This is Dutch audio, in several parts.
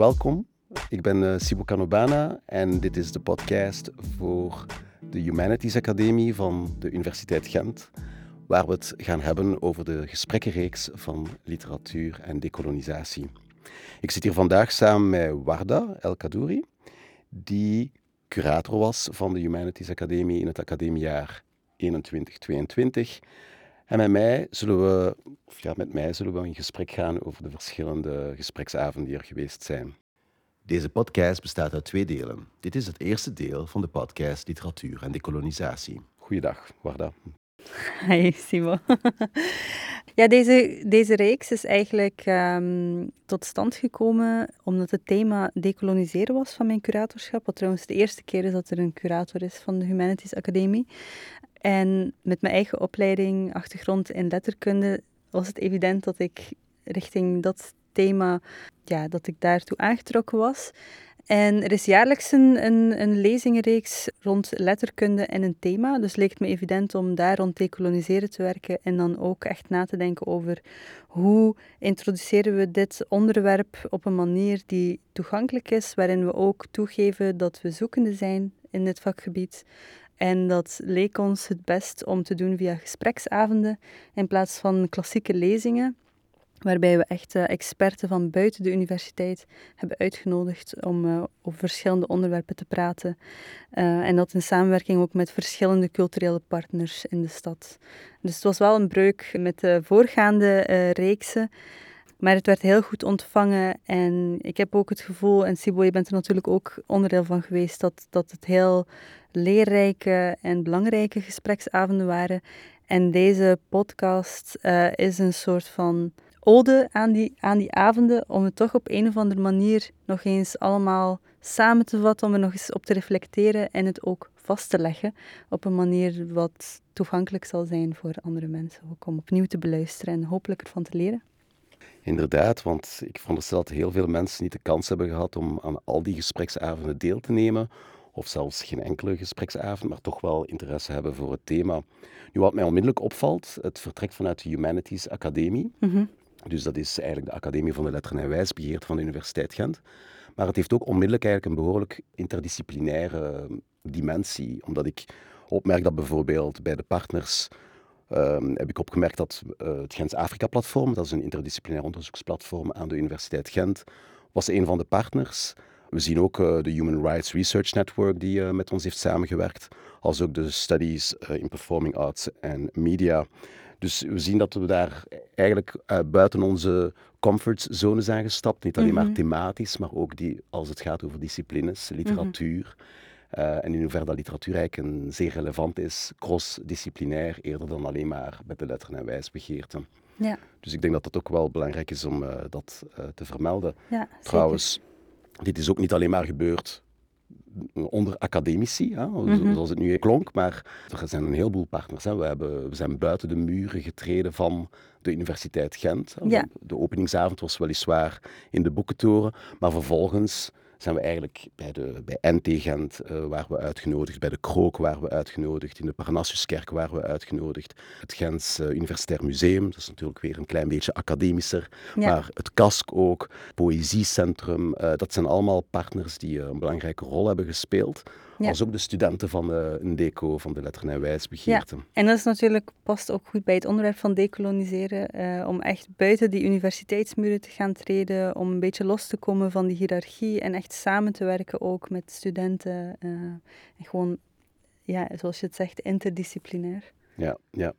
Welkom. Ik ben uh, Sibo Canobana en dit is de podcast voor de Humanities Academie van de Universiteit Gent, waar we het gaan hebben over de gesprekkenreeks van literatuur en decolonisatie. Ik zit hier vandaag samen met Warda El Kadouri, die curator was van de Humanities Academie in het academiejaar 21-22. En met mij zullen we, of ja, met mij zullen we in gesprek gaan over de verschillende gespreksavonden die er geweest zijn. Deze podcast bestaat uit twee delen. Dit is het eerste deel van de podcast Literatuur en Decolonisatie. Goeiedag, Warda. Hi, Simo. ja, deze, deze reeks is eigenlijk ehm, tot stand gekomen omdat het thema decoloniseren was van mijn curatorschap. Wat trouwens de eerste keer is dat er een curator is van de Humanities Academie. En met mijn eigen opleiding, achtergrond in letterkunde, was het evident dat ik richting dat thema, ja, dat ik daartoe aangetrokken was. En er is jaarlijks een, een, een lezingenreeks rond letterkunde en een thema. Dus leek het me evident om daar rond decoloniseren te werken en dan ook echt na te denken over hoe introduceren we dit onderwerp op een manier die toegankelijk is, waarin we ook toegeven dat we zoekende zijn in dit vakgebied. En dat leek ons het best om te doen via gespreksavonden in plaats van klassieke lezingen, waarbij we echt uh, experten van buiten de universiteit hebben uitgenodigd om uh, over verschillende onderwerpen te praten. Uh, en dat in samenwerking ook met verschillende culturele partners in de stad. Dus het was wel een breuk met de voorgaande reeksen. Maar het werd heel goed ontvangen en ik heb ook het gevoel, en Sibo, je bent er natuurlijk ook onderdeel van geweest, dat, dat het heel leerrijke en belangrijke gespreksavonden waren. En deze podcast is een soort van ode aan die, aan die avonden, om het toch op een of andere manier nog eens allemaal samen te vatten, om er nog eens op te reflecteren en het ook vast te leggen op een manier wat toegankelijk zal zijn voor andere mensen, ook om opnieuw te beluisteren en hopelijk ervan te leren. Inderdaad, want ik veronderstel dat heel veel mensen niet de kans hebben gehad om aan al die gespreksavonden deel te nemen, of zelfs geen enkele gespreksavond, maar toch wel interesse hebben voor het thema. Nu, wat mij onmiddellijk opvalt, het vertrekt vanuit de Humanities Academie. Mhm. Dus dat is eigenlijk de Academie van de Letteren en Wijsbegeerte van de Universiteit Gent. Maar het heeft ook onmiddellijk eigenlijk een behoorlijk interdisciplinaire dimensie, omdat ik opmerk dat bijvoorbeeld bij de partners um, heb ik opgemerkt dat uh, het Gens Afrika-platform, dat is een interdisciplinair onderzoeksplatform aan de Universiteit Gent, was een van de partners. We zien ook uh, de Human Rights Research Network die uh, met ons heeft samengewerkt, als ook de Studies in Performing Arts en Media. Dus we zien dat we daar eigenlijk buiten onze comfortzone zijn gestapt. Niet alleen maar mhm. thematisch, maar ook die, als het gaat over disciplines, literatuur. Mm uh, en in hoeverre dat literatuur eigenlijk een zeer relevant is, cross-disciplinair, eerder dan alleen maar met de letteren en wijsbegeerten. Ja. Dus ik denk dat het ook wel belangrijk is om uh, dat te vermelden. Ja, Trouwens, dit is ook niet alleen maar gebeurd onder academici, hè, mm-hmm. zoals het nu klonk, maar er zijn een heleboel partners. Hè. We, hebben, we zijn buiten de muren getreden van de Universiteit Gent. Ja. De openingsavond was weliswaar in de Boekentoren, maar vervolgens zijn we eigenlijk bij, de, bij NT Gent uh, waar we uitgenodigd, bij de Krook waar we uitgenodigd, in de Parnassuskerk waar we uitgenodigd, het Gens Universitair Museum, dat is natuurlijk weer een klein beetje academischer, maar het KASK ook, Poëziecentrum, uh, dat zijn allemaal partners die een belangrijke rol hebben gespeeld ja. als ook de studenten van uh, een deco van de letteren en wijsbegeerte. Ja. En dat is natuurlijk, past ook goed bij het onderwerp van decoloniseren, uh, om echt buiten die universiteitsmuren te gaan treden, om een beetje los te komen van die hiërarchie en echt samen te werken ook met studenten. Uh, en gewoon, ja, zoals je het zegt, interdisciplinair. Ja, ja.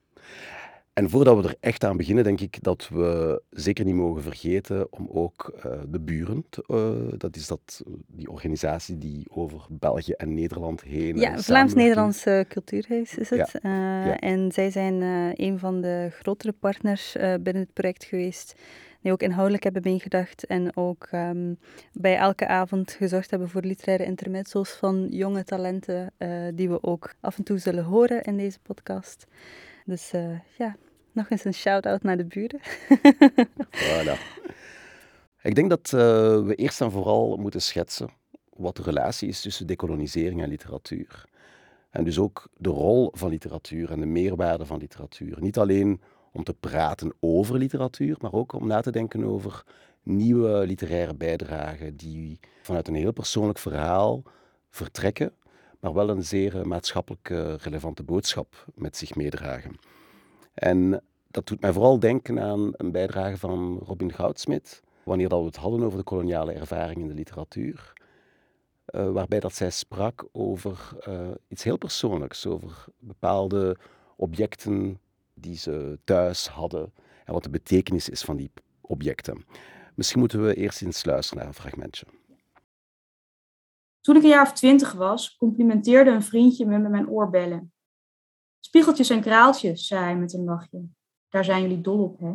En voordat we er echt aan beginnen, denk ik dat we zeker niet mogen vergeten om ook uh, de buren, te, uh, dat is dat, die organisatie die over België en Nederland heen. Ja, Vlaams-Nederlandse Cultuurhuis is het. Ja. Uh, ja. En zij zijn een van de grotere partners binnen het project geweest. Die ook inhoudelijk hebben meegedacht en ook um, bij elke avond gezorgd hebben voor literaire intermezzo's van jonge talenten, die we ook af en toe zullen horen in deze podcast. Dus uh, ja, nog eens een shout-out naar de buren. voilà. Ik denk dat uh, we eerst en vooral moeten schetsen wat de relatie is tussen decolonisering en literatuur. En dus ook de rol van literatuur en de meerwaarde van literatuur. Niet alleen om te praten over literatuur, maar ook om na te denken over nieuwe literaire bijdragen die vanuit een heel persoonlijk verhaal vertrekken, maar wel een zeer eh, maatschappelijk eh, relevante boodschap met zich meedragen. En dat doet mij vooral denken aan een bijdrage van Robin Goudsmit, wanneer dat we het hadden over de koloniale ervaring in de literatuur. Uh, waarbij dat zij sprak over iets heel persoonlijks, over bepaalde objecten die ze thuis hadden en wat de betekenis is van die objecten. Misschien moeten we eerst eens luisteren naar een fragmentje. Toen ik een jaar of twintig was, complimenteerde een vriendje me met mijn oorbellen. Spiegeltjes en kraaltjes, zei hij met een lachje. Daar zijn jullie dol op, hè?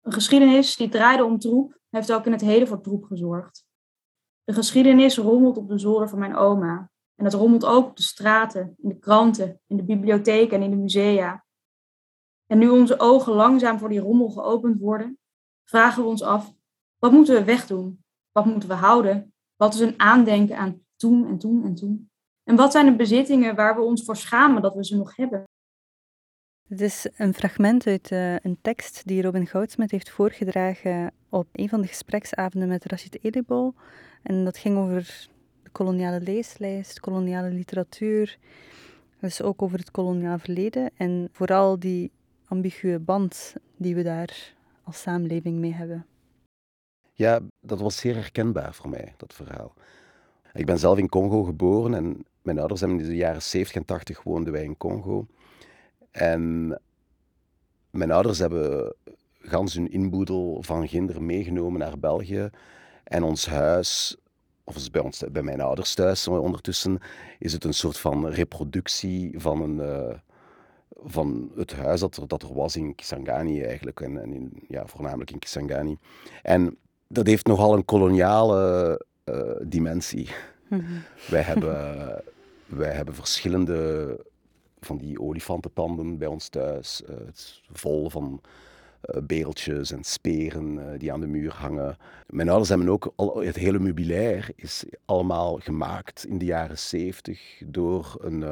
Een geschiedenis die draaide om troep, heeft ook in het heden voor troep gezorgd. De geschiedenis rommelt op de zolder van mijn oma. En dat rommelt ook op de straten, in de kranten, in de bibliotheken en in de musea. En nu onze ogen langzaam voor die rommel geopend worden, vragen we ons af: wat moeten we wegdoen? Wat moeten we houden? Wat is een aandenken aan toen en toen en toen? En wat zijn de bezittingen waar we ons voor schamen dat we ze nog hebben? Het is een fragment uit uh, een tekst die Robin Goudsmet heeft voorgedragen op een van de gespreksavonden met Rashid Elibol. En dat ging over de koloniale leeslijst, koloniale literatuur, dus ook over het koloniale verleden en vooral die ambiguë band die we daar als samenleving mee hebben. Ja, dat was zeer herkenbaar voor mij, dat verhaal. Ik ben zelf in Congo geboren en mijn ouders hebben in de jaren 70 en 80 woonden wij in Congo. En mijn ouders hebben gans hun inboedel van Ginder meegenomen naar België. En ons huis, of bij, ons, bij mijn ouders thuis ondertussen, is het een soort van reproductie van, een, uh, van het huis dat er, dat er was in Kisangani eigenlijk. En, en in, ja, voornamelijk in Kisangani. En dat heeft nogal een koloniale uh, dimensie. Mm -hmm. wij, hebben, wij hebben verschillende van die olifantenpanden bij ons thuis. Uh, het vol van uh, beeldjes en speren die aan de muur hangen. Mijn ouders hebben ook al, het hele meubilair is allemaal gemaakt in de jaren zeventig door een,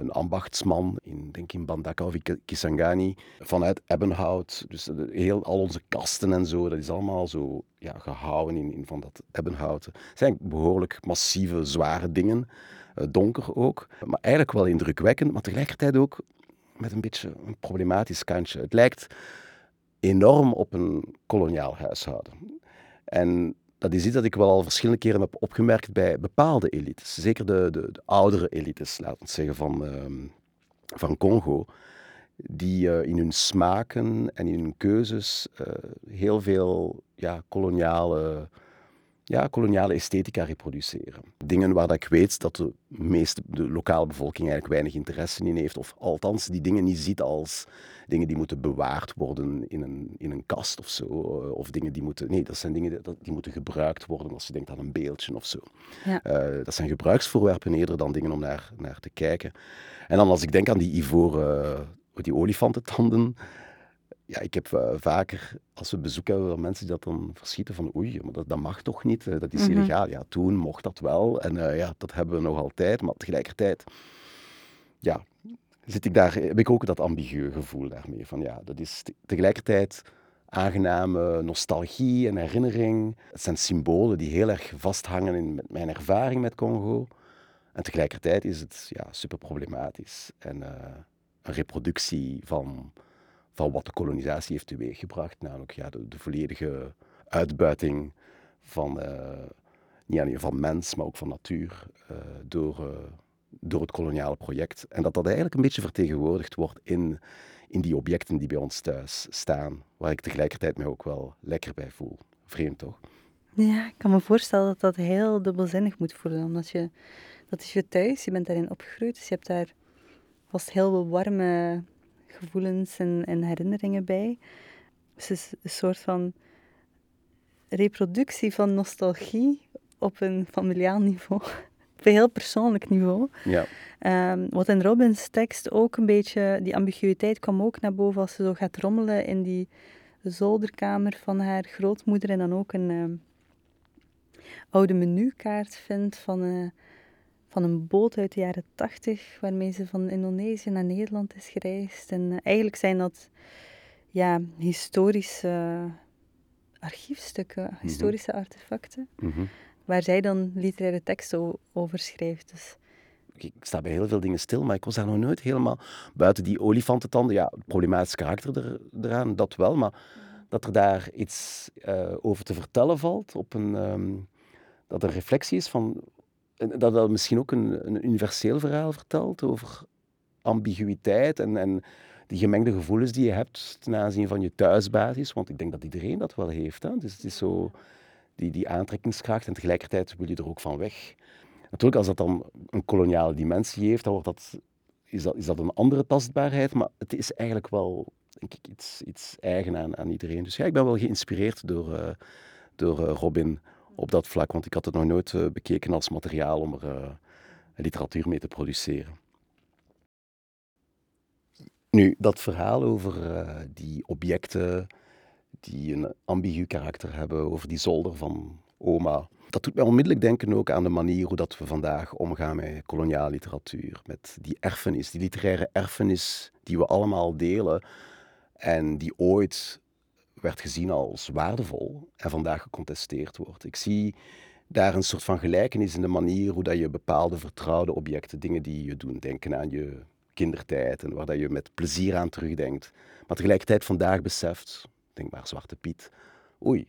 een ambachtsman in, denk in Bandaka of Kisangani vanuit ebbenhout. Dus heel, al onze kasten en zo, dat is allemaal zo ja, gehouden in, in van dat ebbenhout. Het zijn behoorlijk massieve, zware dingen. Eh, donker ook. Maar eigenlijk wel indrukwekkend, maar tegelijkertijd ook met een beetje een problematisch kantje. Het lijkt enorm op een koloniaal huishouden. En dat is iets dat ik wel al verschillende keren heb opgemerkt bij bepaalde elites. Zeker de, de, de oudere elites, laten we zeggen, van, uh, van Congo. Die uh, in hun smaken en in hun keuzes uh, heel veel ja, koloniale ja, koloniale esthetica reproduceren. Dingen waar dat ik weet dat de meeste, de lokale bevolking eigenlijk weinig interesse in heeft, of althans die dingen niet ziet als dingen die moeten bewaard worden in een, in een kast of zo, eh, of dingen die moeten, nee, dat zijn dingen die, die moeten gebruikt worden als je denkt aan een beeldje of zo. Ja. Uh, dat zijn gebruiksvoorwerpen eerder dan dingen om naar, naar te kijken. En dan als ik denk aan die ivoren, die olifantentanden, ja, ik heb uh, vaker, als we bezoek hebben van mensen die dat dan verschieten van oei, maar dat, dat mag toch niet, uh, dat is mm -hmm. illegaal. Ja, toen mocht dat wel en uh, ja, dat hebben we nog altijd, maar tegelijkertijd, ja, zit ik daar, heb ik ook dat ambiguë gevoel daarmee. Van ja, dat is tegelijkertijd aangename nostalgie en herinnering. Het zijn symbolen die heel erg vasthangen in mijn ervaring met Congo. En tegelijkertijd is het ja, super problematisch en een reproductie van van wat de kolonisatie heeft teweeggebracht. Namelijk ja, de, volledige uitbuiting van, uh, niet alleen van mens, maar ook van natuur uh, door, uh, door het koloniale project. En dat dat eigenlijk een beetje vertegenwoordigd wordt in, in die objecten die bij ons thuis staan, waar ik tegelijkertijd mij ook wel lekker bij voel. Vreemd toch? Ja, ik kan me voorstellen dat dat heel dubbelzinnig moet voelen, omdat je, dat is je thuis, je bent daarin opgegroeid, dus je hebt daar vast heel warme gevoelens en, en herinneringen bij. Dus het is een soort van reproductie van nostalgie op een familiaal niveau. op een heel persoonlijk niveau. Ja. Um, wat in Robins tekst ook een beetje, die ambiguïteit kwam ook naar boven als ze zo gaat rommelen in die zolderkamer van haar grootmoeder en dan ook een um, oude menukaart vindt van, uh, van een boot uit de jaren tachtig, waarmee ze van Indonesië naar Nederland is gereisd. En uh, eigenlijk zijn dat ja, historische archiefstukken, Mhm. historische artefacten, Mhm. waar zij dan literaire teksten over schrijft. Dus Ik sta bij heel veel dingen stil, maar ik was daar nog nooit helemaal buiten die olifantentanden. Ja, het problematisch karakter er, eraan, dat wel, maar dat er daar iets eh, over te vertellen valt, op een, ehm, dat er een reflectie is van, dat dat misschien ook een, een universeel verhaal vertelt over ambiguïteit en, en die gemengde gevoelens die je hebt ten aanzien van je thuisbasis, want ik denk dat iedereen dat wel heeft. Hè? Dus het is zo die, die aantrekkingskracht en tegelijkertijd wil je er ook van weg. Natuurlijk, als dat dan een koloniale dimensie heeft, dan wordt dat, is, dat, is dat een andere tastbaarheid, maar het is eigenlijk wel denk ik, iets, iets eigen aan, aan iedereen. Dus ja, ik ben wel geïnspireerd door, eh, door eh, Robin op dat vlak, want ik had het nog nooit eh, bekeken als materiaal om er eh, literatuur mee te produceren. Nu, dat verhaal over eh, die objecten die een ambigu karakter hebben, over die zolder van oma, dat doet mij onmiddellijk denken ook aan de manier hoe dat we vandaag omgaan met koloniale literatuur. Met die erfenis, die literaire erfenis die we allemaal delen en die ooit werd gezien als waardevol en vandaag gecontesteerd wordt. Ik zie daar een soort van gelijkenis in de manier hoe dat je bepaalde vertrouwde objecten, dingen die je doen, denken aan je kindertijd en waar dat je met plezier aan terugdenkt, maar tegelijkertijd vandaag beseft, denk maar Zwarte Piet, oei,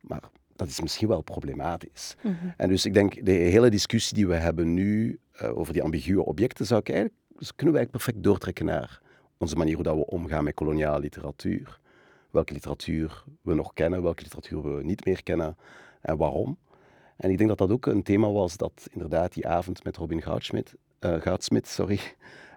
maar dat is misschien wel problematisch. En dus ik denk, de hele discussie die we hebben nu uh, over die ambiguë objecten, zou ik eigenlijk, dus kunnen we eigenlijk perfect doortrekken naar onze manier hoe dat we omgaan met koloniale literatuur. Welke literatuur we nog kennen, welke literatuur we niet meer kennen en waarom. En ik denk dat dat ook een thema was dat inderdaad die avond met Robin Goudsmit, uh, Goudsmit sorry,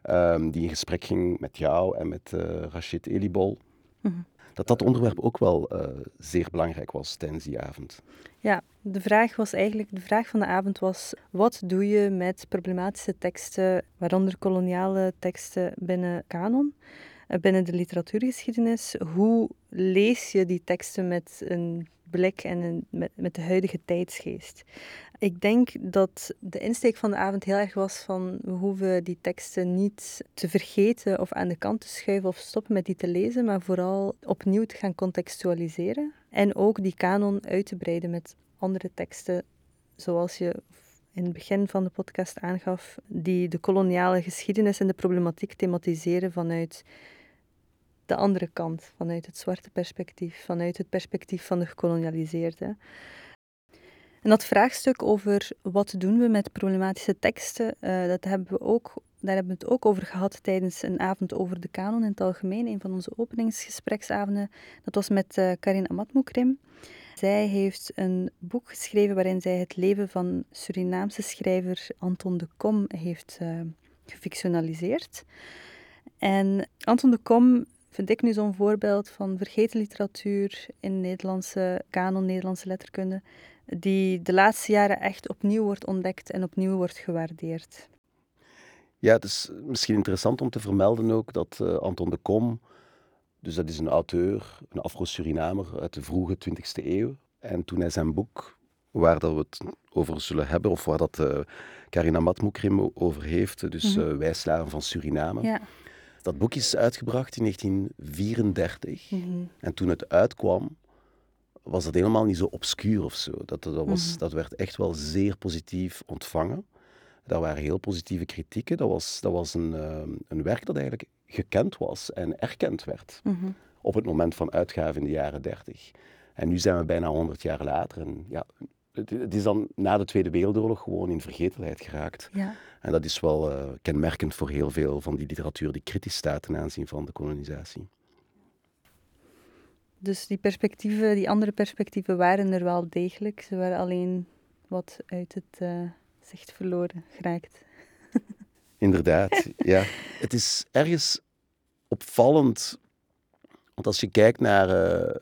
um, die in gesprek ging met jou en met uh, Rachid Elibol. Mm -hmm dat dat onderwerp ook wel uh, zeer belangrijk was tijdens die avond. Ja, de vraag was eigenlijk, de vraag van de avond was, wat doe je met problematische teksten, waaronder koloniale teksten binnen kanon, binnen de literatuurgeschiedenis? Hoe lees je die teksten met een blik en een, met, met de huidige tijdsgeest? Ik denk dat de insteek van de avond heel erg was van we hoeven die teksten niet te vergeten of aan de kant te schuiven of stoppen met die te lezen, maar vooral opnieuw te gaan contextualiseren. En ook die kanon uit te breiden met andere teksten, zoals je in het begin van de podcast aangaf, die de koloniale geschiedenis en de problematiek thematiseren vanuit de andere kant, vanuit het zwarte perspectief, vanuit het perspectief van de gekolonialiseerde. En dat vraagstuk over wat doen we met problematische teksten, uh, dat hebben we ook, daar hebben we het ook over gehad tijdens een avond over de kanon in het algemeen, een van onze openingsgespreksavonden. Dat was met uh, Karin Amatmoukrim. Zij heeft een boek geschreven waarin zij het leven van Surinaamse schrijver Anton de Kom heeft uh, gefictionaliseerd. En Anton de Kom vind ik nu zo'n voorbeeld van vergeten literatuur in Nederlandse kanon, Nederlandse letterkunde, die de laatste jaren echt opnieuw wordt ontdekt en opnieuw wordt gewaardeerd. Ja, het is misschien interessant om te vermelden ook dat uh, Anton de Kom, dus dat is een auteur, een Afro-Surinamer uit de vroege 20e eeuw. En toen hij zijn boek, waar dat we het over zullen hebben, of waar dat uh, Karina Matmoekrim over heeft, dus uh, van Suriname. Ja. Dat boek is uitgebracht in 1934. Mm -hmm. En toen het uitkwam, was dat helemaal niet zo obscuur of zo. Dat, dat, was, mm-hmm. dat werd echt wel zeer positief ontvangen. Daar waren heel positieve kritieken. Dat was, dat was een, uh, een werk dat eigenlijk gekend was en erkend werd. Mm-hmm. Op het moment van uitgave in de jaren 30. En nu zijn we bijna 100 jaar later. En ja, het, is dan na de Tweede Wereldoorlog gewoon in vergetelheid geraakt. Ja. En dat is wel uh, kenmerkend voor heel veel van die literatuur die kritisch staat ten aanzien van de kolonisatie. Dus die perspectieven, die andere perspectieven waren er wel degelijk. Ze waren alleen wat uit het uh, zicht verloren geraakt. Inderdaad, ja. Het is ergens opvallend, want als je kijkt naar, uh,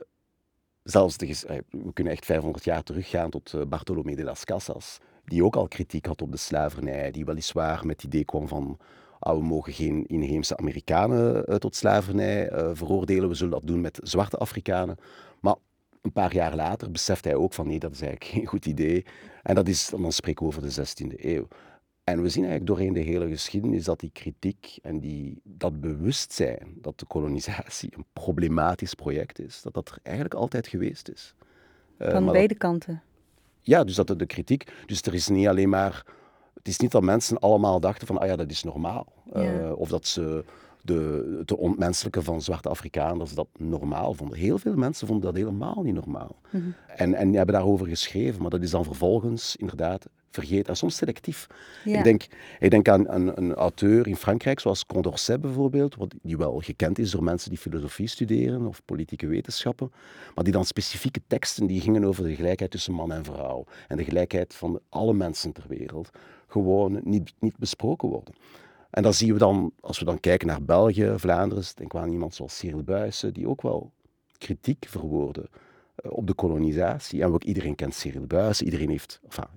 zelfs de, we kunnen echt 500 jaar teruggaan tot uh, Bartolomé de las Casas, die ook al kritiek had op de slavernij, die weliswaar met het idee kwam van ah, we mogen geen inheemse Amerikanen uh, tot slavernij veroordelen, we zullen dat doen met zwarte Afrikanen. Maar een paar jaar later beseft hij ook van nee, dat is eigenlijk geen goed idee. En dat is, dan spreken we over de 16e eeuw. En we zien eigenlijk doorheen de hele geschiedenis dat die kritiek en die, dat bewustzijn dat de kolonisatie een problematisch project is, dat dat er eigenlijk altijd geweest is. Uh, Van beide kanten. Ja, dus dat de, de kritiek. Dus er is niet alleen maar. Het is niet dat mensen allemaal dachten van, ah ja, dat is normaal. Uh, of dat ze de, de onmenselijke van zwarte Afrikaners dat normaal vonden. Heel veel mensen vonden dat helemaal niet normaal. Mm -hmm. en, en hebben daarover geschreven, maar dat is dan vervolgens inderdaad vergeten. En soms selectief. Ja. Ik, denk, ik denk aan een, een, auteur in Frankrijk, zoals Condorcet bijvoorbeeld, die wel gekend is door mensen die filosofie studeren of politieke wetenschappen, maar die dan specifieke teksten die gingen over de gelijkheid tussen man en vrouw en de gelijkheid van alle mensen ter wereld gewoon niet, niet besproken worden. En dan zien we dan, als we dan kijken naar België, Vlaanderen, denk aan iemand zoals Cyril Buyssen, die ook wel kritiek verwoordde uh, op de kolonisatie. En ook iedereen kent Cyril Buyssen, iedereen heeft, enfin,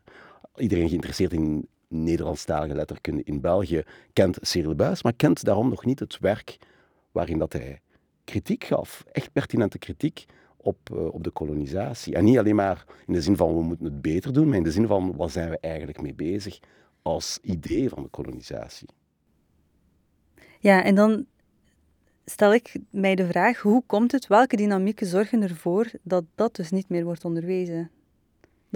iedereen geïnteresseerd in Nederlandstalige letterkunde in België kent Cyril Buyssen, maar kent daarom nog niet het werk waarin dat hij kritiek gaf, echt pertinente kritiek op, uh, op de kolonisatie. En niet alleen maar in de zin van we moeten het beter doen, maar in de zin van wat zijn we eigenlijk mee bezig als idee van de kolonisatie. Ja, en dan stel ik mij de vraag, hoe komt het, welke dynamieken zorgen ervoor dat dat dus niet meer wordt onderwezen?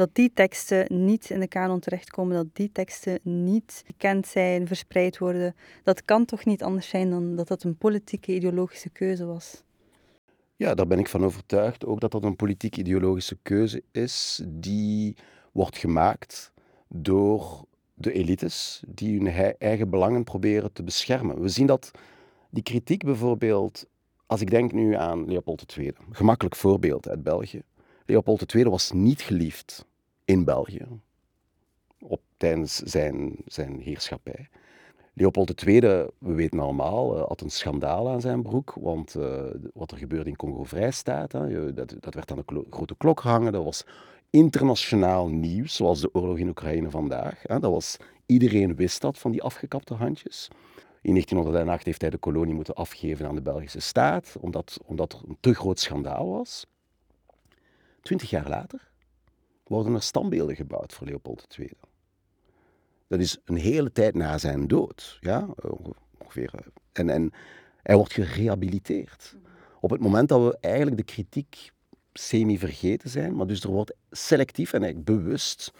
Dat die teksten niet in de kanon terechtkomen, dat die teksten niet gekend zijn, verspreid worden. Dat kan toch niet anders zijn dan dat dat een politieke, ideologische keuze was? Ja, daar ben ik van overtuigd. Ook dat dat een politieke, ideologische keuze is die wordt gemaakt door de elites die hun eigen belangen proberen te beschermen. We zien dat die kritiek bijvoorbeeld, als ik denk nu aan Leopold II, gemakkelijk voorbeeld uit België. Leopold II was niet geliefd in België op, tijdens zijn, zijn heerschappij. Leopold II, we weten allemaal, uh, had een schandaal aan zijn broek. Want uh, wat er gebeurde in Congo-Vrijstaat, dat, dat werd aan de grote klok gehangen. Dat was internationaal nieuws, zoals de oorlog in Oekraïne vandaag. Hè. Dat was, iedereen wist dat van die afgekapte handjes. In 1908 heeft hij de kolonie moeten afgeven aan de Belgische staat, omdat, omdat er een te groot schandaal was. Twintig jaar later worden er standbeelden gebouwd voor Leopold II. Dat is een hele tijd na zijn dood. Ja? Ongeveer. En, en hij wordt gerehabiliteerd. Op het moment dat we eigenlijk de kritiek semi-vergeten zijn, maar dus er wordt selectief en eigenlijk bewust,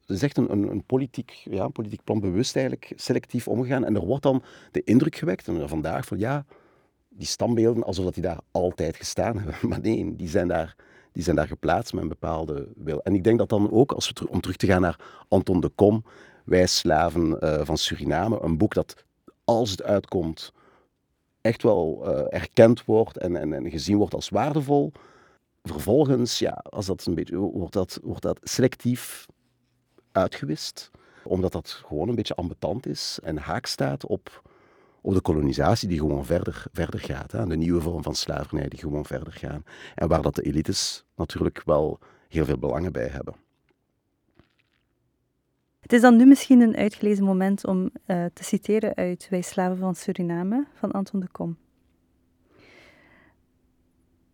het is echt een, een, een, politiek, ja, een politiek plan, bewust eigenlijk selectief omgegaan. En er wordt dan de indruk gewekt, en vandaag, van ja, die standbeelden, alsof dat die daar altijd gestaan hebben. Maar nee, die zijn daar, die zijn daar geplaatst met een bepaalde wil. En ik denk dat dan ook, als we om terug te gaan naar Anton de Kom, Wij slaven uh, van Suriname, een boek dat, als het uitkomt, echt wel uh, erkend wordt en, en, en gezien wordt als waardevol, Vervolgens, ja, als dat een beetje, wordt, dat, wordt dat selectief uitgewist, omdat dat gewoon een beetje ambetant is en haak staat op, op de kolonisatie die gewoon verder, verder gaat. De nieuwe vorm van slavernij die gewoon verder gaan. En waar dat de elites natuurlijk wel heel veel belangen bij hebben. Het is dan nu misschien een uitgelezen moment om uh, te citeren uit Wij slaven van Suriname van Anton de Kom.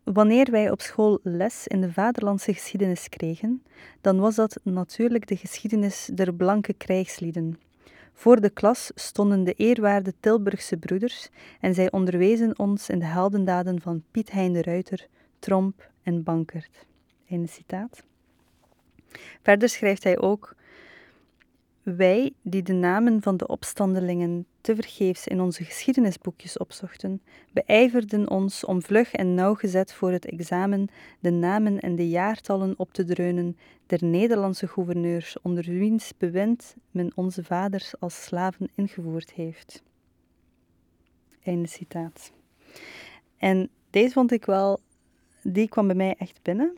Wanneer wij op school les in de vaderlandse geschiedenis kregen, dan was dat natuurlijk de geschiedenis der blanke krijgslieden. Voor de klas stonden de eerwaarde Tilburgse broeders en zij onderwezen ons in de heldendaden van Piet Hein de Ruiter, Tromp en Bankert. Einde citaat. Verder schrijft hij ook wij, die de namen van de opstandelingen tevergeefs in onze geschiedenisboekjes opzochten, beijverden ons om vlug en nauwgezet voor het examen de namen en de jaartallen op te dreunen der Nederlandse gouverneurs onder wiens bewind men onze vaders als slaven ingevoerd heeft. Einde citaat. En deze vond ik wel, die kwam bij mij echt binnen.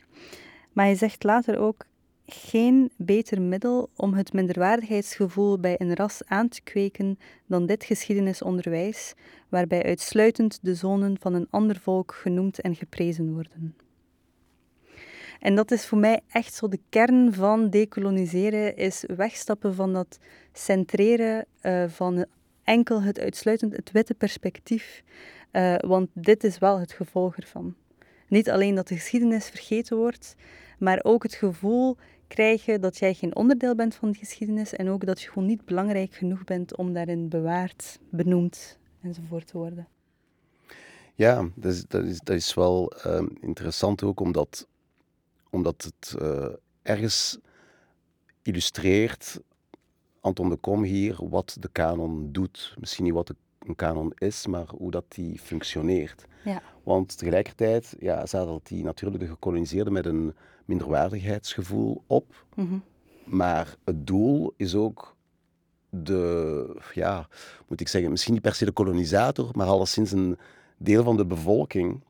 Maar hij zegt later ook, geen beter middel om het minderwaardigheidsgevoel bij een ras aan te kweken dan dit geschiedenisonderwijs, waarbij uitsluitend de zonen van een ander volk genoemd en geprezen worden. En dat is voor mij echt zo de kern van decoloniseren, is wegstappen van dat centreren uh, van enkel het uitsluitend het witte perspectief, uh, want dit is wel het gevolg ervan. Niet alleen dat de geschiedenis vergeten wordt, maar ook het gevoel krijgen dat jij geen onderdeel bent van die geschiedenis en ook dat je gewoon niet belangrijk genoeg bent om daarin bewaard, benoemd enzovoort te worden. Ja, dat is, dat is, dat is wel ehm, interessant ook omdat, omdat het uh, ergens illustreert, Anton de Kom hier, wat de kanon doet. Misschien niet wat een kanon is, maar hoe dat die functioneert. Ja. Want tegelijkertijd ja, zadelt die natuurlijk de gekoloniseerden met een minderwaardigheidsgevoel op. Mhm. Maar het doel is ook de, ja, moet ik zeggen, misschien niet per se de kolonisator, maar alleszins een deel van de bevolking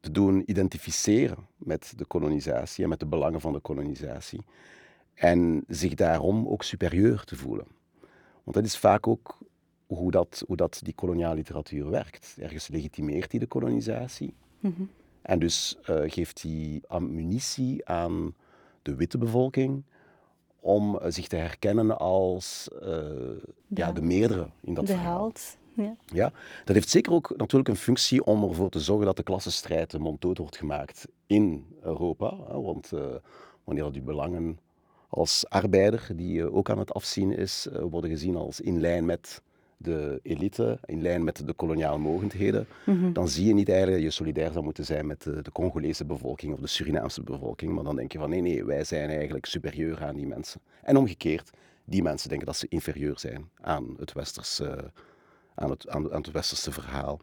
te doen identificeren met de kolonisatie en met de belangen van de kolonisatie. En zich daarom ook superieur te voelen. Want dat is vaak ook hoe dat, hoe dat die koloniale literatuur werkt. Ergens legitimeert hij de kolonisatie. Mhm. En dus uh, geeft hij ammunitie aan de witte bevolking om uh, zich te herkennen als uh, de, ja, de meerdere in dat de verhaal. held. Ja. ja, dat heeft zeker ook natuurlijk een functie om ervoor te zorgen dat de klassenstrijd monddood wordt gemaakt in Europa. Hè, want wanneer die belangen als arbeider, die ook aan het afzien is, worden gezien als in lijn met de elite, in lijn met de koloniale mogendheden, Mhm. dan zie je niet eigenlijk dat je solidair zou moeten zijn met de, de Congolese bevolking of de Surinaamse bevolking. Maar dan denk je van nee, nee, wij zijn eigenlijk superieur aan die mensen. En omgekeerd, die mensen denken dat ze inferieur zijn aan het westerse, aan het, aan, aan het westerse verhaal.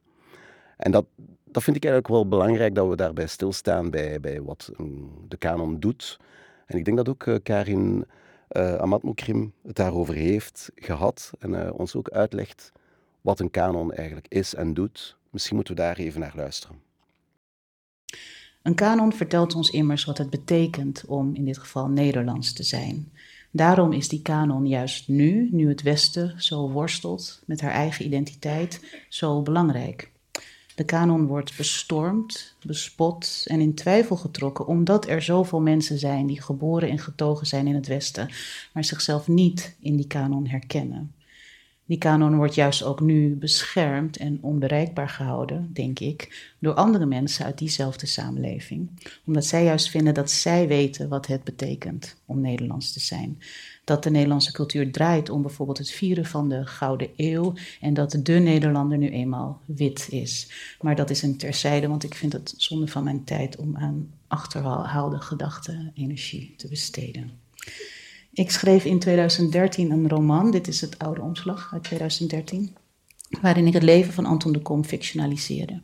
En dat, dat vind ik eigenlijk wel belangrijk dat we daarbij stilstaan bij, bij wat een, de kanon doet. En ik denk dat ook uh, Karin uh, Amat Moukrim het daarover heeft gehad en uh, ons ook uitlegt wat een kanon eigenlijk is en doet. Misschien moeten we daar even naar luisteren. Een kanon vertelt ons immers wat het betekent om in dit geval Nederlands te zijn. Daarom is die kanon juist nu, nu het Westen zo worstelt met haar eigen identiteit, zo belangrijk. De kanon wordt bestormd, bespot en in twijfel getrokken omdat er zoveel mensen zijn die geboren en getogen zijn in het Westen, maar zichzelf niet in die kanon herkennen. Die kanon wordt juist ook nu beschermd en onbereikbaar gehouden, denk ik, door andere mensen uit diezelfde samenleving, omdat zij juist vinden dat zij weten wat het betekent om Nederlands te zijn dat de Nederlandse cultuur draait om bijvoorbeeld het vieren van de Gouden Eeuw en dat de Nederlander nu eenmaal wit is. Maar dat is een terzijde, want ik vind het zonde van mijn tijd om aan achterhaalde gedachten energie te besteden. Ik schreef in 2013 een roman, dit is het oude omslag uit 2013, waarin ik het leven van Anton de Kom fictionaliseerde.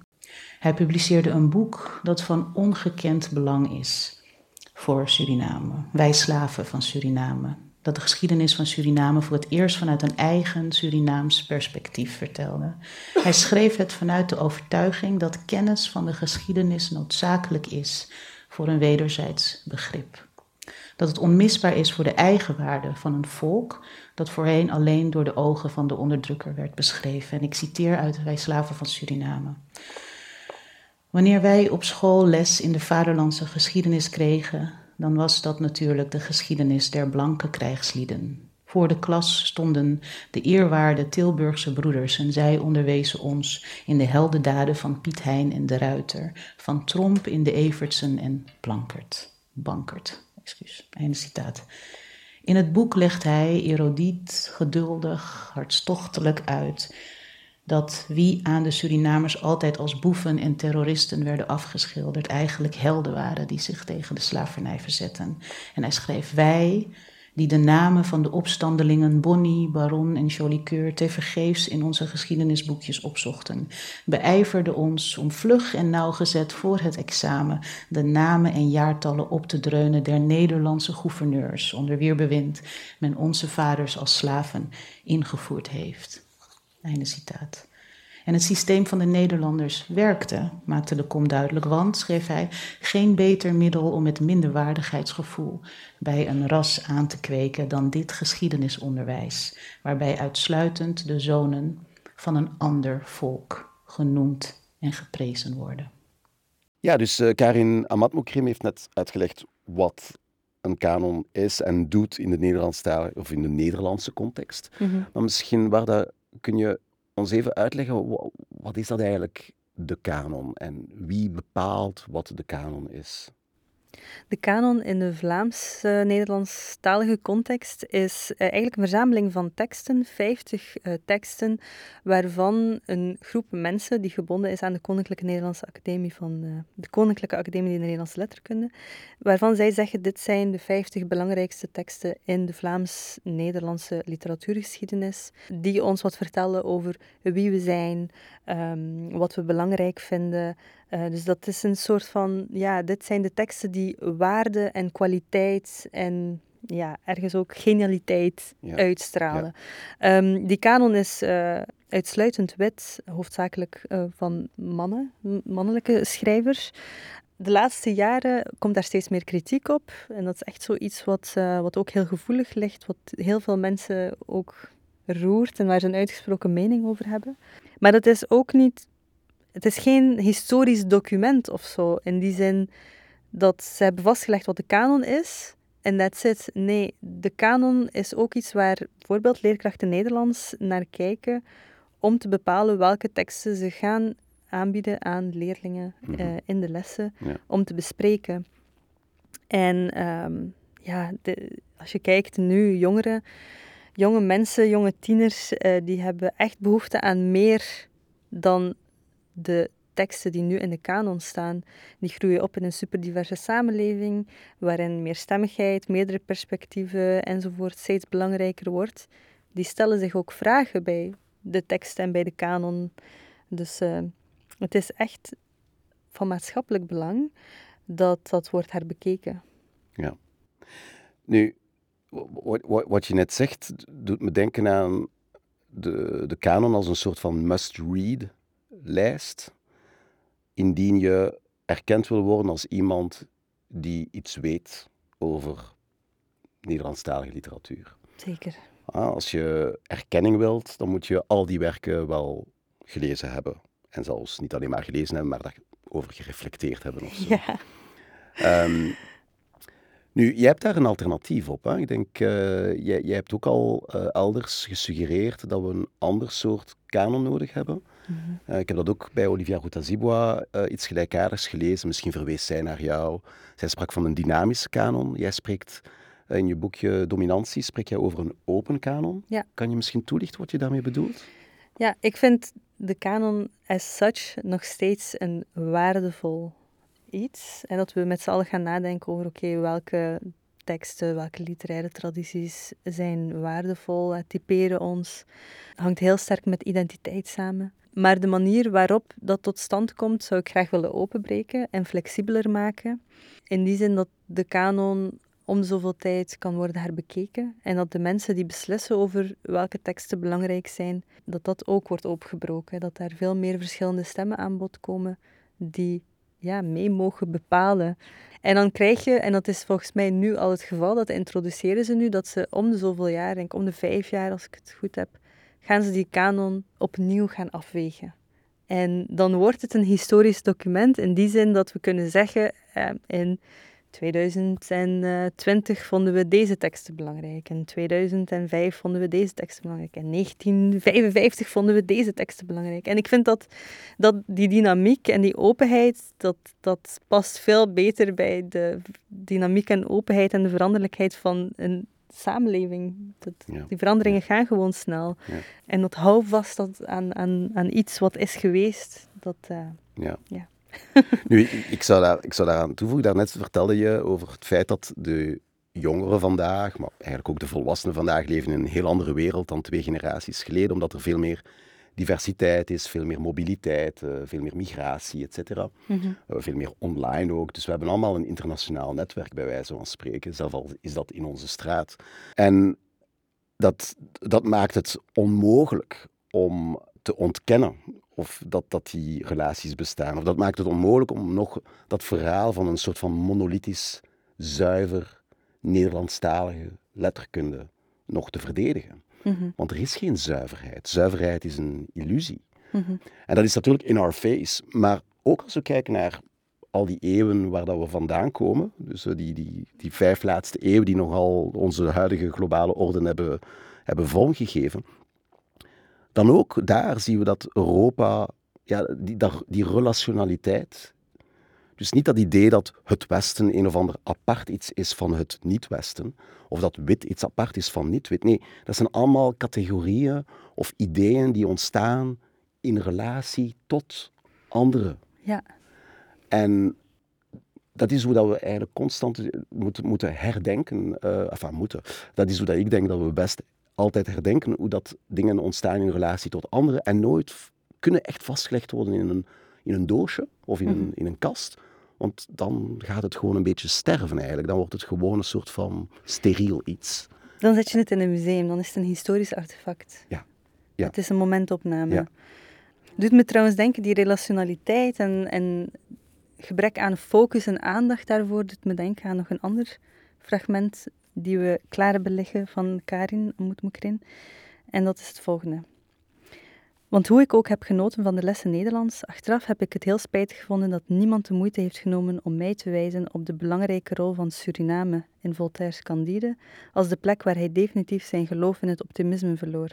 Hij publiceerde een boek dat van ongekend belang is voor Suriname, wij slaven van Suriname, dat de geschiedenis van Suriname voor het eerst vanuit een eigen Surinaams perspectief vertelde. Hij schreef het vanuit de overtuiging dat kennis van de geschiedenis noodzakelijk is voor een wederzijds begrip. Dat het onmisbaar is voor de eigenwaarde van een volk dat voorheen alleen door de ogen van de onderdrukker werd beschreven. En ik citeer uit Wij Slaven van Suriname. Wanneer wij op school les in de vaderlandse geschiedenis kregen, dan was dat natuurlijk de geschiedenis der blanke krijgslieden. Voor de klas stonden de eerwaarde Tilburgse broeders en zij onderwezen ons in de heldendaden van Piet Hein en de Ruiter, van Tromp in de Evertsen en Plankert. Bankert, excuus, einde citaat. In het boek legt hij erodiet, geduldig, hartstochtelijk uit dat wie aan de Surinamers altijd als boeven en terroristen werden afgeschilderd, eigenlijk helden waren die zich tegen de slavernij verzetten. En hij schreef: Wij, die de namen van de opstandelingen Bonnie, Baron en Jolicoeur tevergeefs in onze geschiedenisboekjes opzochten, beijverden ons om vlug en nauwgezet voor het examen de namen en jaartallen op te dreunen der Nederlandse gouverneurs, onder wier bewind men onze vaders als slaven ingevoerd heeft. Einde citaat. En het systeem van de Nederlanders werkte, maakte de kom duidelijk, want, schreef hij, geen beter middel om het minderwaardigheidsgevoel bij een ras aan te kweken dan dit geschiedenisonderwijs, waarbij uitsluitend de zonen van een ander volk genoemd en geprezen worden. Ja, dus uh, Karin Amatmokrim heeft net uitgelegd wat een kanon is en doet in de Nederlandstalige of in de Nederlandse context. Mhm. Maar misschien, Warda, kun je ons even uitleggen, wat is dat eigenlijk, de kanon? En wie bepaalt wat de kanon is? De kanon in de Vlaams-Nederlandstalige context is uh, eigenlijk een verzameling van teksten, 50 uh, teksten, waarvan een groep mensen die gebonden is aan de Koninklijke Nederlandse Academie van uh, de Koninklijke Academie de Nederlandse Letterkunde, waarvan zij zeggen dit zijn de 50 belangrijkste teksten in de Vlaams-Nederlandse literatuurgeschiedenis, die ons wat vertellen over wie we zijn, um, wat we belangrijk vinden. Uh, dus dat is een soort van, ja, dit zijn de teksten die waarde en kwaliteit en ja, ergens ook genialiteit ja. uitstralen. Ja. Um, die kanon is uh, uitsluitend wit, hoofdzakelijk uh, van mannen, mannelijke schrijvers. De laatste jaren komt daar steeds meer kritiek op. En dat is echt zoiets wat, uh, wat ook heel gevoelig ligt, wat heel veel mensen ook roert en waar ze een uitgesproken mening over hebben. Maar dat is ook niet. Het is geen historisch document of zo. In die zin dat ze hebben vastgelegd wat de kanon is. En that's it. Nee, de kanon is ook iets waar bijvoorbeeld leerkrachten Nederlands naar kijken om te bepalen welke teksten ze gaan aanbieden aan leerlingen mm -hmm. uh, in de lessen ja. om te bespreken. En um, ja, de, als je kijkt nu, jongeren, jonge mensen, jonge tieners, uh, die hebben echt behoefte aan meer dan de teksten die nu in de kanon staan. Die groeien op in een superdiverse samenleving, waarin meerstemmigheid, meerdere perspectieven enzovoort steeds belangrijker wordt. Die stellen zich ook vragen bij de tekst en bij de kanon. Dus uh, het is echt van maatschappelijk belang dat dat wordt herbekeken. Ja. Nu, wat, wat je net zegt, doet me denken aan de, de kanon als een soort van must-read lijst. Indien je erkend wil worden als iemand die iets weet over Nederlandstalige literatuur. Zeker. Als je erkenning wilt, dan moet je al die werken wel gelezen hebben. En zelfs niet alleen maar gelezen hebben, maar daarover gereflecteerd hebben of zo. Ja. Um, nu, jij hebt daar een alternatief op. Hè? Ik denk, uh, jij, jij hebt ook al uh, elders gesuggereerd dat we een ander soort kanon nodig hebben. Mm -hmm. uh, ik heb dat ook bij Olivia Routazibwa iets gelijkaardigs gelezen. Misschien verwees zij naar jou. Zij sprak van een dynamische kanon. Jij spreekt in je boekje Dominantie spreek jij over een open kanon. Ja. Kan je misschien toelichten wat je daarmee bedoelt? Ja, ik vind de kanon as such nog steeds een waardevol iets. En dat we met z'n allen gaan nadenken over, oké, okay, welke teksten, welke literaire tradities zijn waardevol, typeren ons. hangt heel sterk met identiteit samen. Maar de manier waarop dat tot stand komt, zou ik graag willen openbreken en flexibeler maken. In die zin dat de kanon om zoveel tijd kan worden herbekeken. En dat de mensen die beslissen over welke teksten belangrijk zijn, dat dat ook wordt opengebroken. Dat daar veel meer verschillende stemmen aan bod komen die ja, mee mogen bepalen. En dan krijg je, en dat is volgens mij nu al het geval, dat introduceren ze nu, dat ze om de zoveel jaar, denk om de vijf jaar als ik het goed heb, gaan ze die kanon opnieuw gaan afwegen. En dan wordt het een historisch document in die zin dat we kunnen zeggen, eh, in 2020 vonden we deze teksten belangrijk. In 2005 vonden we deze teksten belangrijk. In 1955 vonden we deze teksten belangrijk. En ik vind dat, dat die dynamiek en die openheid, dat, dat past veel beter bij de dynamiek en openheid en de veranderlijkheid van een samenleving. Dat, Ja. Die veranderingen gaan gewoon snel. En dat hou vast dat aan, aan, aan iets wat is geweest. Dat, eh, Ja. Ja. nu, ik, ik, zou daar, ik zou daaraan toevoegen, daarnet vertelde je over het feit dat de jongeren vandaag, maar eigenlijk ook de volwassenen vandaag, leven in een heel andere wereld dan twee generaties geleden, omdat er veel meer diversiteit is, veel meer mobiliteit, eh, veel meer migratie, et cetera. mhm. Eh, veel meer online ook. Dus we hebben allemaal een internationaal netwerk, bij wijze van spreken. Zelf al is dat in onze straat. En dat, dat maakt het onmogelijk om te ontkennen of dat, dat die relaties bestaan. Of dat maakt het onmogelijk om nog dat verhaal van een soort van monolithisch, zuiver, Nederlandstalige letterkunde nog te verdedigen. Mhm. Want er is geen zuiverheid. Zuiverheid is een illusie. Mhm. En dat is natuurlijk in our face. Maar ook als we kijken naar al die eeuwen waar dat we vandaan komen, dus die, die, die vijf laatste eeuwen die nogal onze huidige globale orde hebben, hebben vormgegeven, dan ook daar zien we dat Europa, ja, die, die relationaliteit, Dus niet dat idee dat het Westen een of ander apart iets is van het niet-Westen, of dat wit iets apart is van niet-wit. Nee, dat zijn allemaal categorieën of ideeën die ontstaan in relatie tot anderen. Ja. En dat is hoe dat we eigenlijk constant moeten, moeten herdenken. Uh, enfin, moeten. Dat is hoe dat ik denk dat we best altijd herdenken hoe dat dingen ontstaan in relatie tot anderen en nooit kunnen echt vastgelegd worden in een, in een doosje of in, een, mhm. in een kast. Want dan gaat het gewoon een beetje sterven eigenlijk. Dan wordt het gewoon een soort van steriel iets. Dan zet je het in een museum, dan is het een historisch artefact. Ja. ja. Het is een momentopname. Ja. Doet me trouwens denken, die relationaliteit en, en gebrek aan focus en aandacht daarvoor, doet me denken aan nog een ander fragment die we klaar hebben liggen van Karin Moetmoekrin. En dat is het volgende. Want hoe ik ook heb genoten van de lessen Nederlands, achteraf heb ik het heel spijtig gevonden dat niemand de moeite heeft genomen om mij te wijzen op de belangrijke rol van Suriname in Voltaire's Candide, als de plek waar hij definitief zijn geloof in het optimisme verloor.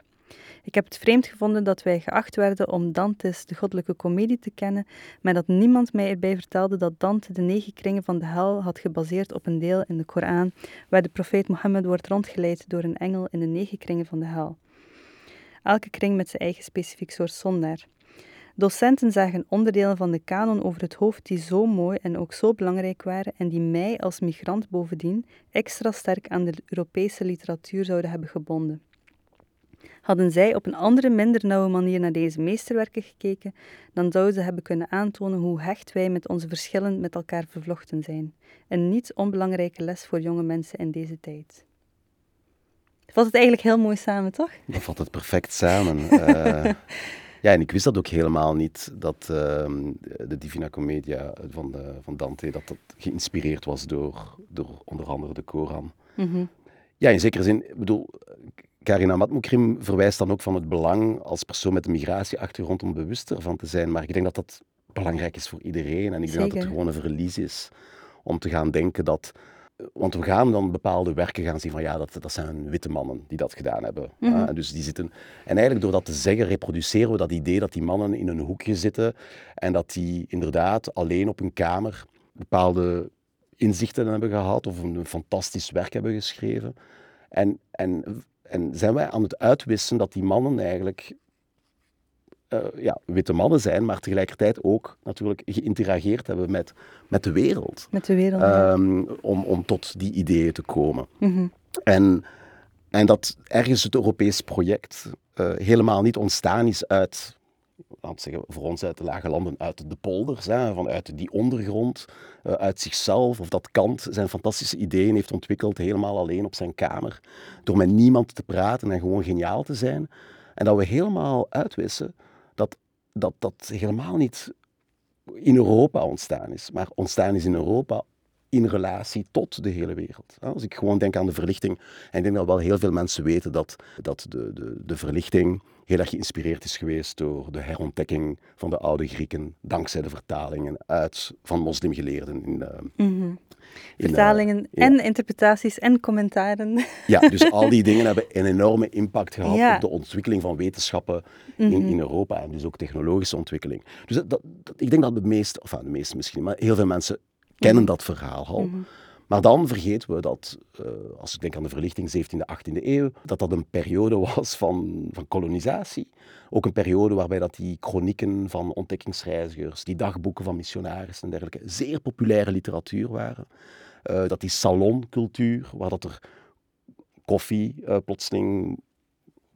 Ik heb het vreemd gevonden dat wij geacht werden om Dante's De Goddelijke Comedie te kennen, maar dat niemand mij erbij vertelde dat Dante de negen kringen van de hel had gebaseerd op een deel in de Koran, waar de profeet Mohammed wordt rondgeleid door een engel in de negen kringen van de hel elke kring met zijn eigen specifiek soort zondaar. Docenten zagen onderdelen van de kanon over het hoofd die zo mooi en ook zo belangrijk waren en die mij als migrant bovendien extra sterk aan de Europese literatuur zouden hebben gebonden. Hadden zij op een andere, minder nauwe manier naar deze meesterwerken gekeken, dan zouden ze hebben kunnen aantonen hoe hecht wij met onze verschillen met elkaar vervlochten zijn. Een niet onbelangrijke les voor jonge mensen in deze tijd. Vat het eigenlijk heel mooi samen, toch? Dat vat het perfect samen. uh, ja, en ik wist dat ook helemaal niet, dat uh, de Divina Commedia van, de, van Dante, dat dat geïnspireerd was door, door onder andere de Koran. Mm Ja, in zekere zin, ik bedoel, Karina Matmoukrim verwijst dan ook van het belang als persoon met een migratieachtergrond om bewust ervan te zijn. Maar ik denk dat dat belangrijk is voor iedereen. En ik denk dat het gewoon een verlies is om te gaan denken dat want we gaan dan bepaalde werken gaan zien van ja, dat, dat zijn witte mannen die dat gedaan hebben. Mhm. dus die zitten, en eigenlijk door dat te zeggen, reproduceren we dat idee dat die mannen in een hoekje zitten en dat die inderdaad alleen op een kamer bepaalde inzichten hebben gehad of een fantastisch werk hebben geschreven. En, en, en zijn wij aan het uitwissen dat die mannen eigenlijk uh, ja, witte mannen zijn, maar tegelijkertijd ook natuurlijk geïnterageerd hebben met, met de wereld. Met de wereld, um, om, om tot die ideeën te komen. Mm en, en dat ergens het Europees project uh, helemaal niet ontstaan is uit, laten we zeggen, voor ons uit de lage landen, uit de polders, hè, vanuit die ondergrond, uh, uit zichzelf, of dat Kant zijn fantastische ideeën heeft ontwikkeld helemaal alleen op zijn kamer, door met niemand te praten en gewoon geniaal te zijn. En dat we helemaal uitwissen dat dat, helemaal niet in Europa ontstaan is, maar ontstaan is in Europa in relatie tot de hele wereld. Als ik gewoon denk aan de verlichting, en ik denk dat wel heel veel mensen weten dat, dat de, de, de verlichting heel erg geïnspireerd is geweest door de herontdekking van de oude Grieken, dankzij de vertalingen uit van moslimgeleerden in, mm Vertalingen en interpretaties en commentaren. Ja, dus al die dingen hebben een enorme impact gehad op de ontwikkeling van wetenschappen in, mhm. in Europa en dus ook technologische ontwikkeling. Dus dat, ik denk dat de meeste, of de meeste misschien, maar heel veel mensen kennen mhm. dat verhaal al. Mhm. Maar dan vergeten we dat, uh, als ik denk aan de verlichting 17e, 18e eeuw, dat dat een periode was van, van kolonisatie. Ook een periode waarbij dat die chronieken van ontdekkingsreizigers, die dagboeken van missionarissen en dergelijke, zeer populaire literatuur waren. Uh, dat die saloncultuur, waar dat er koffie uh, plotseling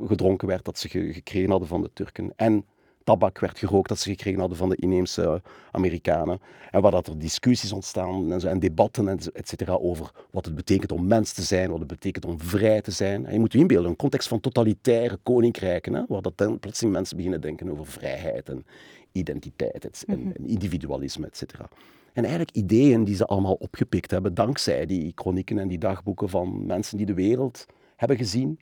gedronken werd, dat ze gekregen hadden van de Turken. En tabak werd gerookt dat ze gekregen hadden van de inheemse Amerikanen. En waar dat er discussies ontstaan en, zo, en debatten en et cetera, over wat het betekent om mens te zijn, wat het betekent om vrij te zijn. En je moet je inbeelden, een context van totalitaire koninkrijken, hè, waar dat dan plotseling mensen beginnen denken over vrijheid en identiteit en, mhm. individualisme, et cetera. En eigenlijk ideeën die ze allemaal opgepikt hebben dankzij die chronieken en die dagboeken van mensen die de wereld hebben gezien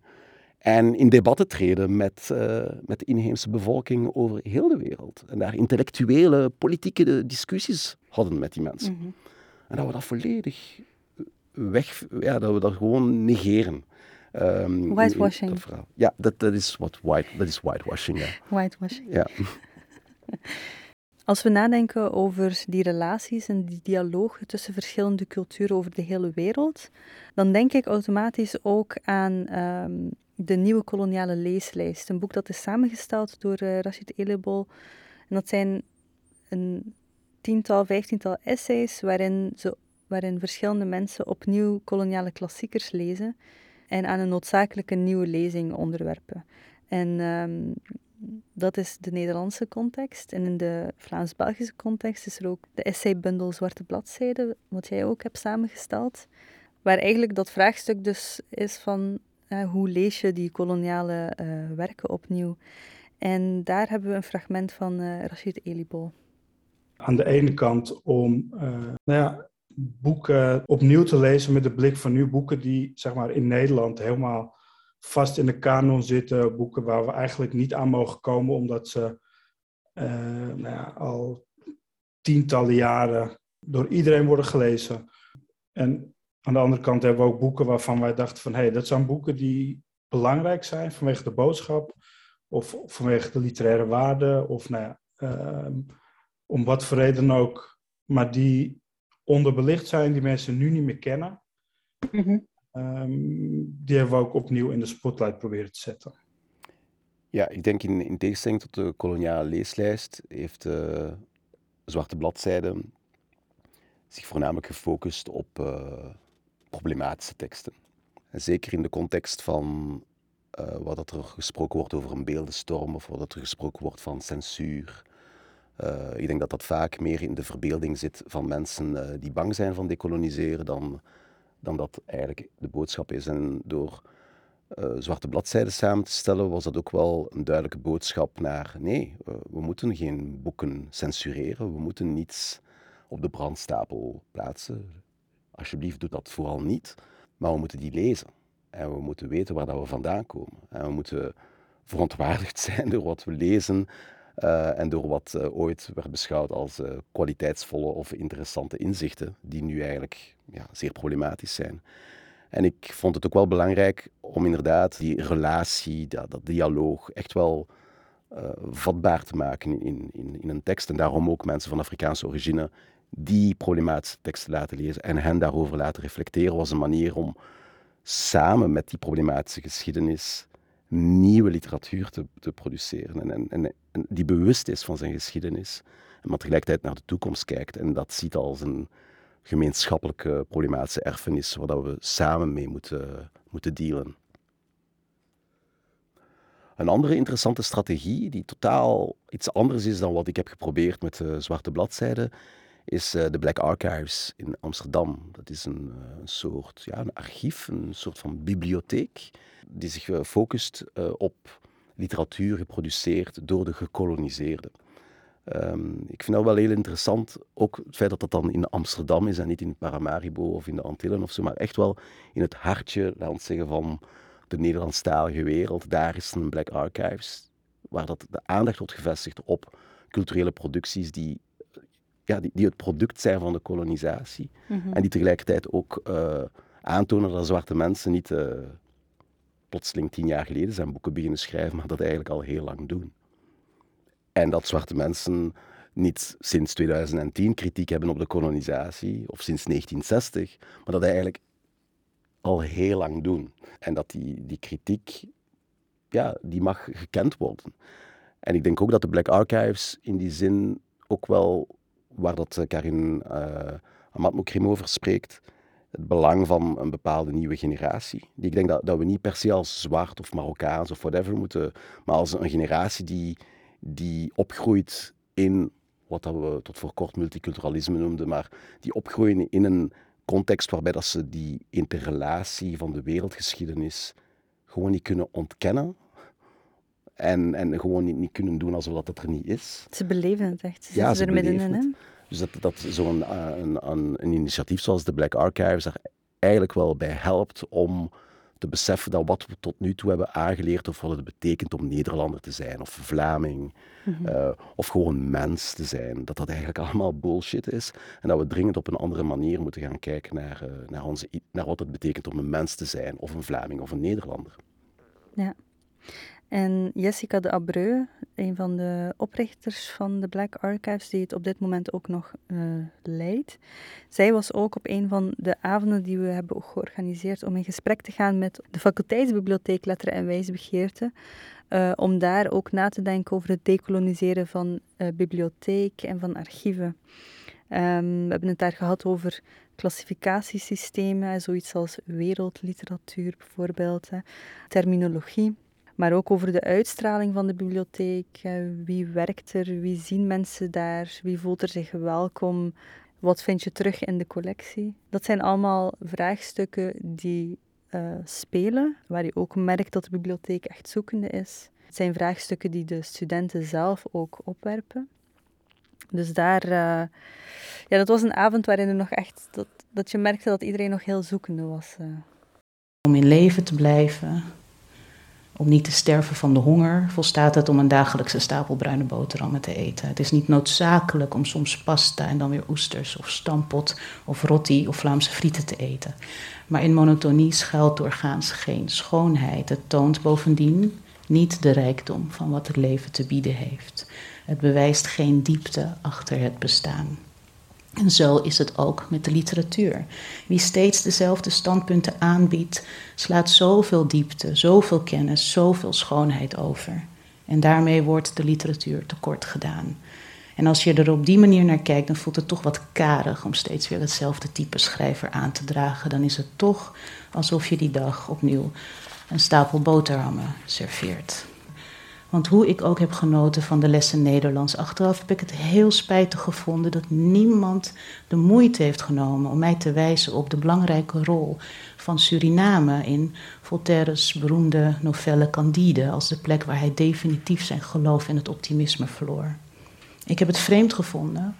en in debatten treden met, uh, met de inheemse bevolking over heel de wereld. En daar intellectuele, politieke discussies hadden met die mensen. Mhm. En dat we dat volledig weg, ja, dat we dat gewoon negeren. Um, whitewashing. ja, dat, dat is wat white, dat is whitewashing. Ja. Whitewashing. Ja. Als we nadenken over die relaties en die dialoog tussen verschillende culturen over de hele wereld, dan denk ik automatisch ook aan ehm, de nieuwe koloniale leeslijst. Een boek dat is samengesteld door uh, Rashid Elebol. En dat zijn een tiental, vijftiental essays waarin, ze, waarin verschillende mensen opnieuw koloniale klassiekers lezen en aan een noodzakelijke nieuwe lezing onderwerpen. En um, dat is de Nederlandse context. En in de Vlaams-Belgische context is er ook de essaybundel Zwarte Bladzijden, wat jij ook hebt samengesteld. Waar eigenlijk dat vraagstuk dus is van hoe lees je die koloniale uh, werken opnieuw. En daar hebben we een fragment van uh, Rashid Elibo. Aan de ene kant om nou ja, boeken opnieuw te lezen met de blik van nu boeken die zeg maar, in Nederland helemaal vast in de kanon zitten. Boeken waar we eigenlijk niet aan mogen komen, omdat ze nou ja, al tientallen jaren door iedereen worden gelezen. En aan de andere kant hebben we ook boeken waarvan wij dachten van hé, hey, dat zijn boeken die belangrijk zijn vanwege de boodschap of vanwege de literaire waarde of nou ja, uh, om wat voor reden ook, maar die onderbelicht zijn, die mensen nu niet meer kennen. Mm Um, die hebben we ook opnieuw in de spotlight proberen te zetten. Ja, ik denk in, in tegenstelling tot de koloniale leeslijst heeft de Zwarte Bladzijde zich voornamelijk gefocust op uh, problematische teksten. En zeker in de context van uh, wat er gesproken wordt over een beeldenstorm of wat er gesproken wordt van censuur. Uh, ik denk dat dat vaak meer in de verbeelding zit van mensen die bang zijn van decoloniseren dan dan dat eigenlijk de boodschap is. En door zwarte bladzijden samen te stellen, was dat ook wel een duidelijke boodschap naar nee, we moeten geen boeken censureren, we moeten niets op de brandstapel plaatsen. Alsjeblieft, doe dat vooral niet. Maar we moeten die lezen. En we moeten weten waar dat we vandaan komen. En we moeten verontwaardigd zijn door wat we lezen uh, en door wat uh, ooit werd beschouwd als uh, kwaliteitsvolle of interessante inzichten, die nu eigenlijk ja, zeer problematisch zijn. En ik vond het ook wel belangrijk om inderdaad die relatie, dat, dat dialoog, echt wel vatbaar te maken in, in, in een tekst. En daarom ook mensen van Afrikaanse origine die problematische teksten laten lezen en hen daarover laten reflecteren, was een manier om samen met die problematische geschiedenis nieuwe literatuur te, te produceren. En, en, en, die bewust is van zijn geschiedenis, maar tegelijkertijd naar de toekomst kijkt en dat ziet als een gemeenschappelijke problematische erfenis waar we samen mee moeten, moeten dealen. Een andere interessante strategie, die totaal iets anders is dan wat ik heb geprobeerd met de zwarte bladzijde, is uh, de Black Archives in Amsterdam. Dat is een, uh, een, soort ja, een archief, een soort van bibliotheek, die zich uh, focust op literatuur geproduceerd door de gekoloniseerden. Um, ik vind dat wel heel interessant, ook het feit dat dat dan in Amsterdam is en niet in Paramaribo of in de Antillen of zo, maar echt wel in het hartje, laat ons zeggen, van de Nederlandstalige wereld. Daar is een Black Archives, waar dat de aandacht wordt gevestigd op culturele producties die ja, die, die het product zijn van de kolonisatie. Mhm. En die tegelijkertijd ook uh, aantonen dat zwarte mensen niet uh, plotseling tien jaar geleden zijn boeken beginnen schrijven, maar dat eigenlijk al heel lang doen. En dat zwarte mensen niet sinds 2010 kritiek hebben op de kolonisatie, of sinds 1960, maar dat eigenlijk al heel lang doen. En dat die, die kritiek, ja, die mag gekend worden. En ik denk ook dat de Black Archives in die zin ook wel waar dat eh, Karin uh, Amat Mokrim over spreekt, het belang van een bepaalde nieuwe generatie. Die ik denk dat, dat we niet per se als zwart of Marokkaans of whatever moeten, maar als een generatie die, die opgroeit in wat dat we tot voor kort multiculturalisme noemden, maar die opgroeien in een context waarbij dat ze die interrelatie van de wereldgeschiedenis gewoon niet kunnen ontkennen, en, en gewoon niet, niet kunnen doen alsof dat er niet is. Ze beleven het echt. Ze ja, ze er middenin. Hè? Dus dat, dat zo'n uh, een, een, een, initiatief zoals de Black Archives er eigenlijk wel bij helpt om te beseffen dat wat we tot nu toe hebben aangeleerd of wat het betekent om Nederlander te zijn of Vlaming mm -hmm. uh, of gewoon mens te zijn, dat dat eigenlijk allemaal bullshit is en dat we dringend op een andere manier moeten gaan kijken naar, uh, naar, onze, naar wat het betekent om een mens te zijn of een Vlaming of een Nederlander. Ja. En Jessica de Abreu, een van de oprichters van de Black Archives, die het op dit moment ook nog uh, leidt. Zij was ook op een van de avonden die we hebben georganiseerd om in gesprek te gaan met de faculteitsbibliotheek Letteren en Wijsbegeerte. Uh, om daar ook na te denken over het decoloniseren van uh, bibliotheek en van archieven. Um, we hebben het daar gehad over klassificatiesystemen, zoiets als wereldliteratuur bijvoorbeeld, hè, terminologie maar ook over de uitstraling van de bibliotheek. Wie werkt er? Wie zien mensen daar? Wie voelt er zich welkom? Wat vind je terug in de collectie? Dat zijn allemaal vraagstukken die uh, spelen, waar je ook merkt dat de bibliotheek echt zoekende is. Het zijn vraagstukken die de studenten zelf ook opwerpen. Dus daar, uh, ja, dat was een avond waarin er nog echt, dat, dat je merkte dat iedereen nog heel zoekende was. Om in leven te blijven, om niet te sterven van de honger volstaat het om een dagelijkse stapel bruine boterhammen te eten. Het is niet noodzakelijk om soms pasta en dan weer oesters of stampot of roti of Vlaamse frieten te eten. Maar in monotonie schuilt doorgaans geen schoonheid. Het toont bovendien niet de rijkdom van wat het leven te bieden heeft. Het bewijst geen diepte achter het bestaan. En zo is het ook met de literatuur. Wie steeds dezelfde standpunten aanbiedt, slaat zoveel diepte, zoveel kennis, zoveel schoonheid over. En daarmee wordt de literatuur tekort gedaan. En als je er op die manier naar kijkt, dan voelt het toch wat karig om steeds weer hetzelfde type schrijver aan te dragen. Dan is het toch alsof je die dag opnieuw een stapel boterhammen serveert. Want hoe ik ook heb genoten van de lessen Nederlands, achteraf heb ik het heel spijtig gevonden dat niemand de moeite heeft genomen om mij te wijzen op de belangrijke rol van Suriname in Voltaire's beroemde novelle Candide als de plek waar hij definitief zijn geloof en het optimisme verloor. Ik heb het vreemd gevonden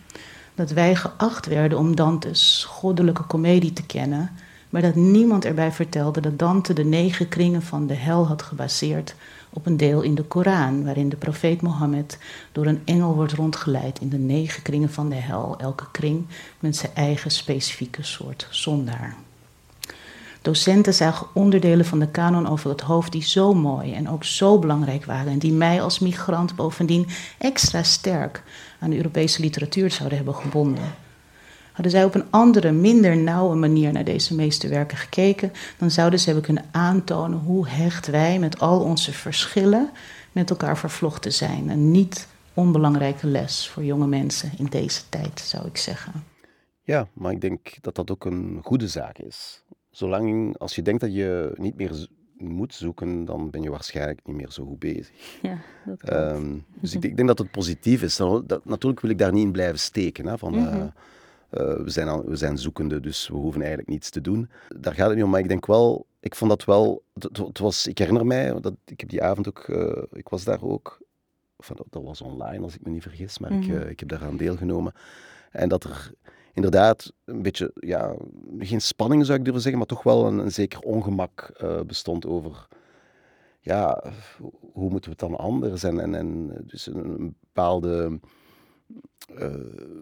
dat wij geacht werden om Dante's goddelijke komedie te kennen, maar dat niemand erbij vertelde dat Dante de negen kringen van de hel had gebaseerd op een deel in de Koran, waarin de profeet Mohammed door een engel wordt rondgeleid in de negen kringen van de hel, elke kring met zijn eigen specifieke soort zondaar. Docenten zagen onderdelen van de kanon over het hoofd die zo mooi en ook zo belangrijk waren en die mij als migrant bovendien extra sterk aan de Europese literatuur zouden hebben gebonden. Hadden zij op een andere, minder nauwe manier naar deze meesterwerken gekeken, dan zouden ze hebben kunnen aantonen hoe hecht wij met al onze verschillen met elkaar vervlochten zijn. Een niet onbelangrijke les voor jonge mensen in deze tijd, zou ik zeggen. Ja, maar ik denk dat dat ook een goede zaak is. Zolang als je denkt dat je niet meer moet zoeken, dan ben je waarschijnlijk niet meer zo goed bezig. Ja, dat um, dus ik, ik, denk dat het positief is. Dat, natuurlijk wil ik daar niet in blijven steken. Hè, van, mm -hmm. uh, uh, we, zijn al, we zijn zoekende, dus we hoeven eigenlijk niets te doen. Daar gaat het niet om, maar ik denk wel, ik vond dat wel, het, het was, ik herinner mij, dat, ik heb die avond ook, uh, ik was daar ook, of, dat was online als ik me niet vergis, maar mm -hmm. ik, uh, ik heb daaraan deelgenomen. En dat er inderdaad een beetje, ja, geen spanning zou ik durven zeggen, maar toch wel een, een zeker ongemak bestond over ja, hoe moeten we het dan anders? En, en, en dus een, een bepaalde uh,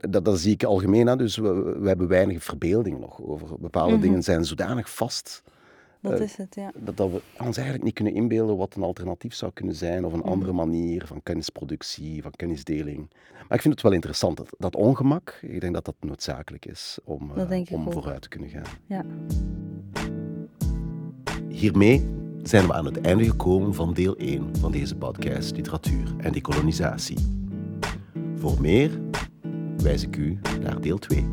en dat, dat zie ik algemeen aan, dus we, we hebben weinig verbeelding nog over. Bepaalde mm -hmm. dingen zijn zodanig vast. Dat uh, is het, ja. Dat, dat we ons eigenlijk niet kunnen inbeelden wat een alternatief zou kunnen zijn, of een -hmm. andere manier van kennisproductie, van kennisdeling. Maar ik vind het wel interessant, dat, dat ongemak, ik denk dat dat noodzakelijk is om, uh, om vooruit te kunnen gaan. Ja. Hiermee zijn we aan het einde gekomen van deel 1 van deze podcast Literatuur en Decolonisatie. Voor meer Wijze Q naar deel 2.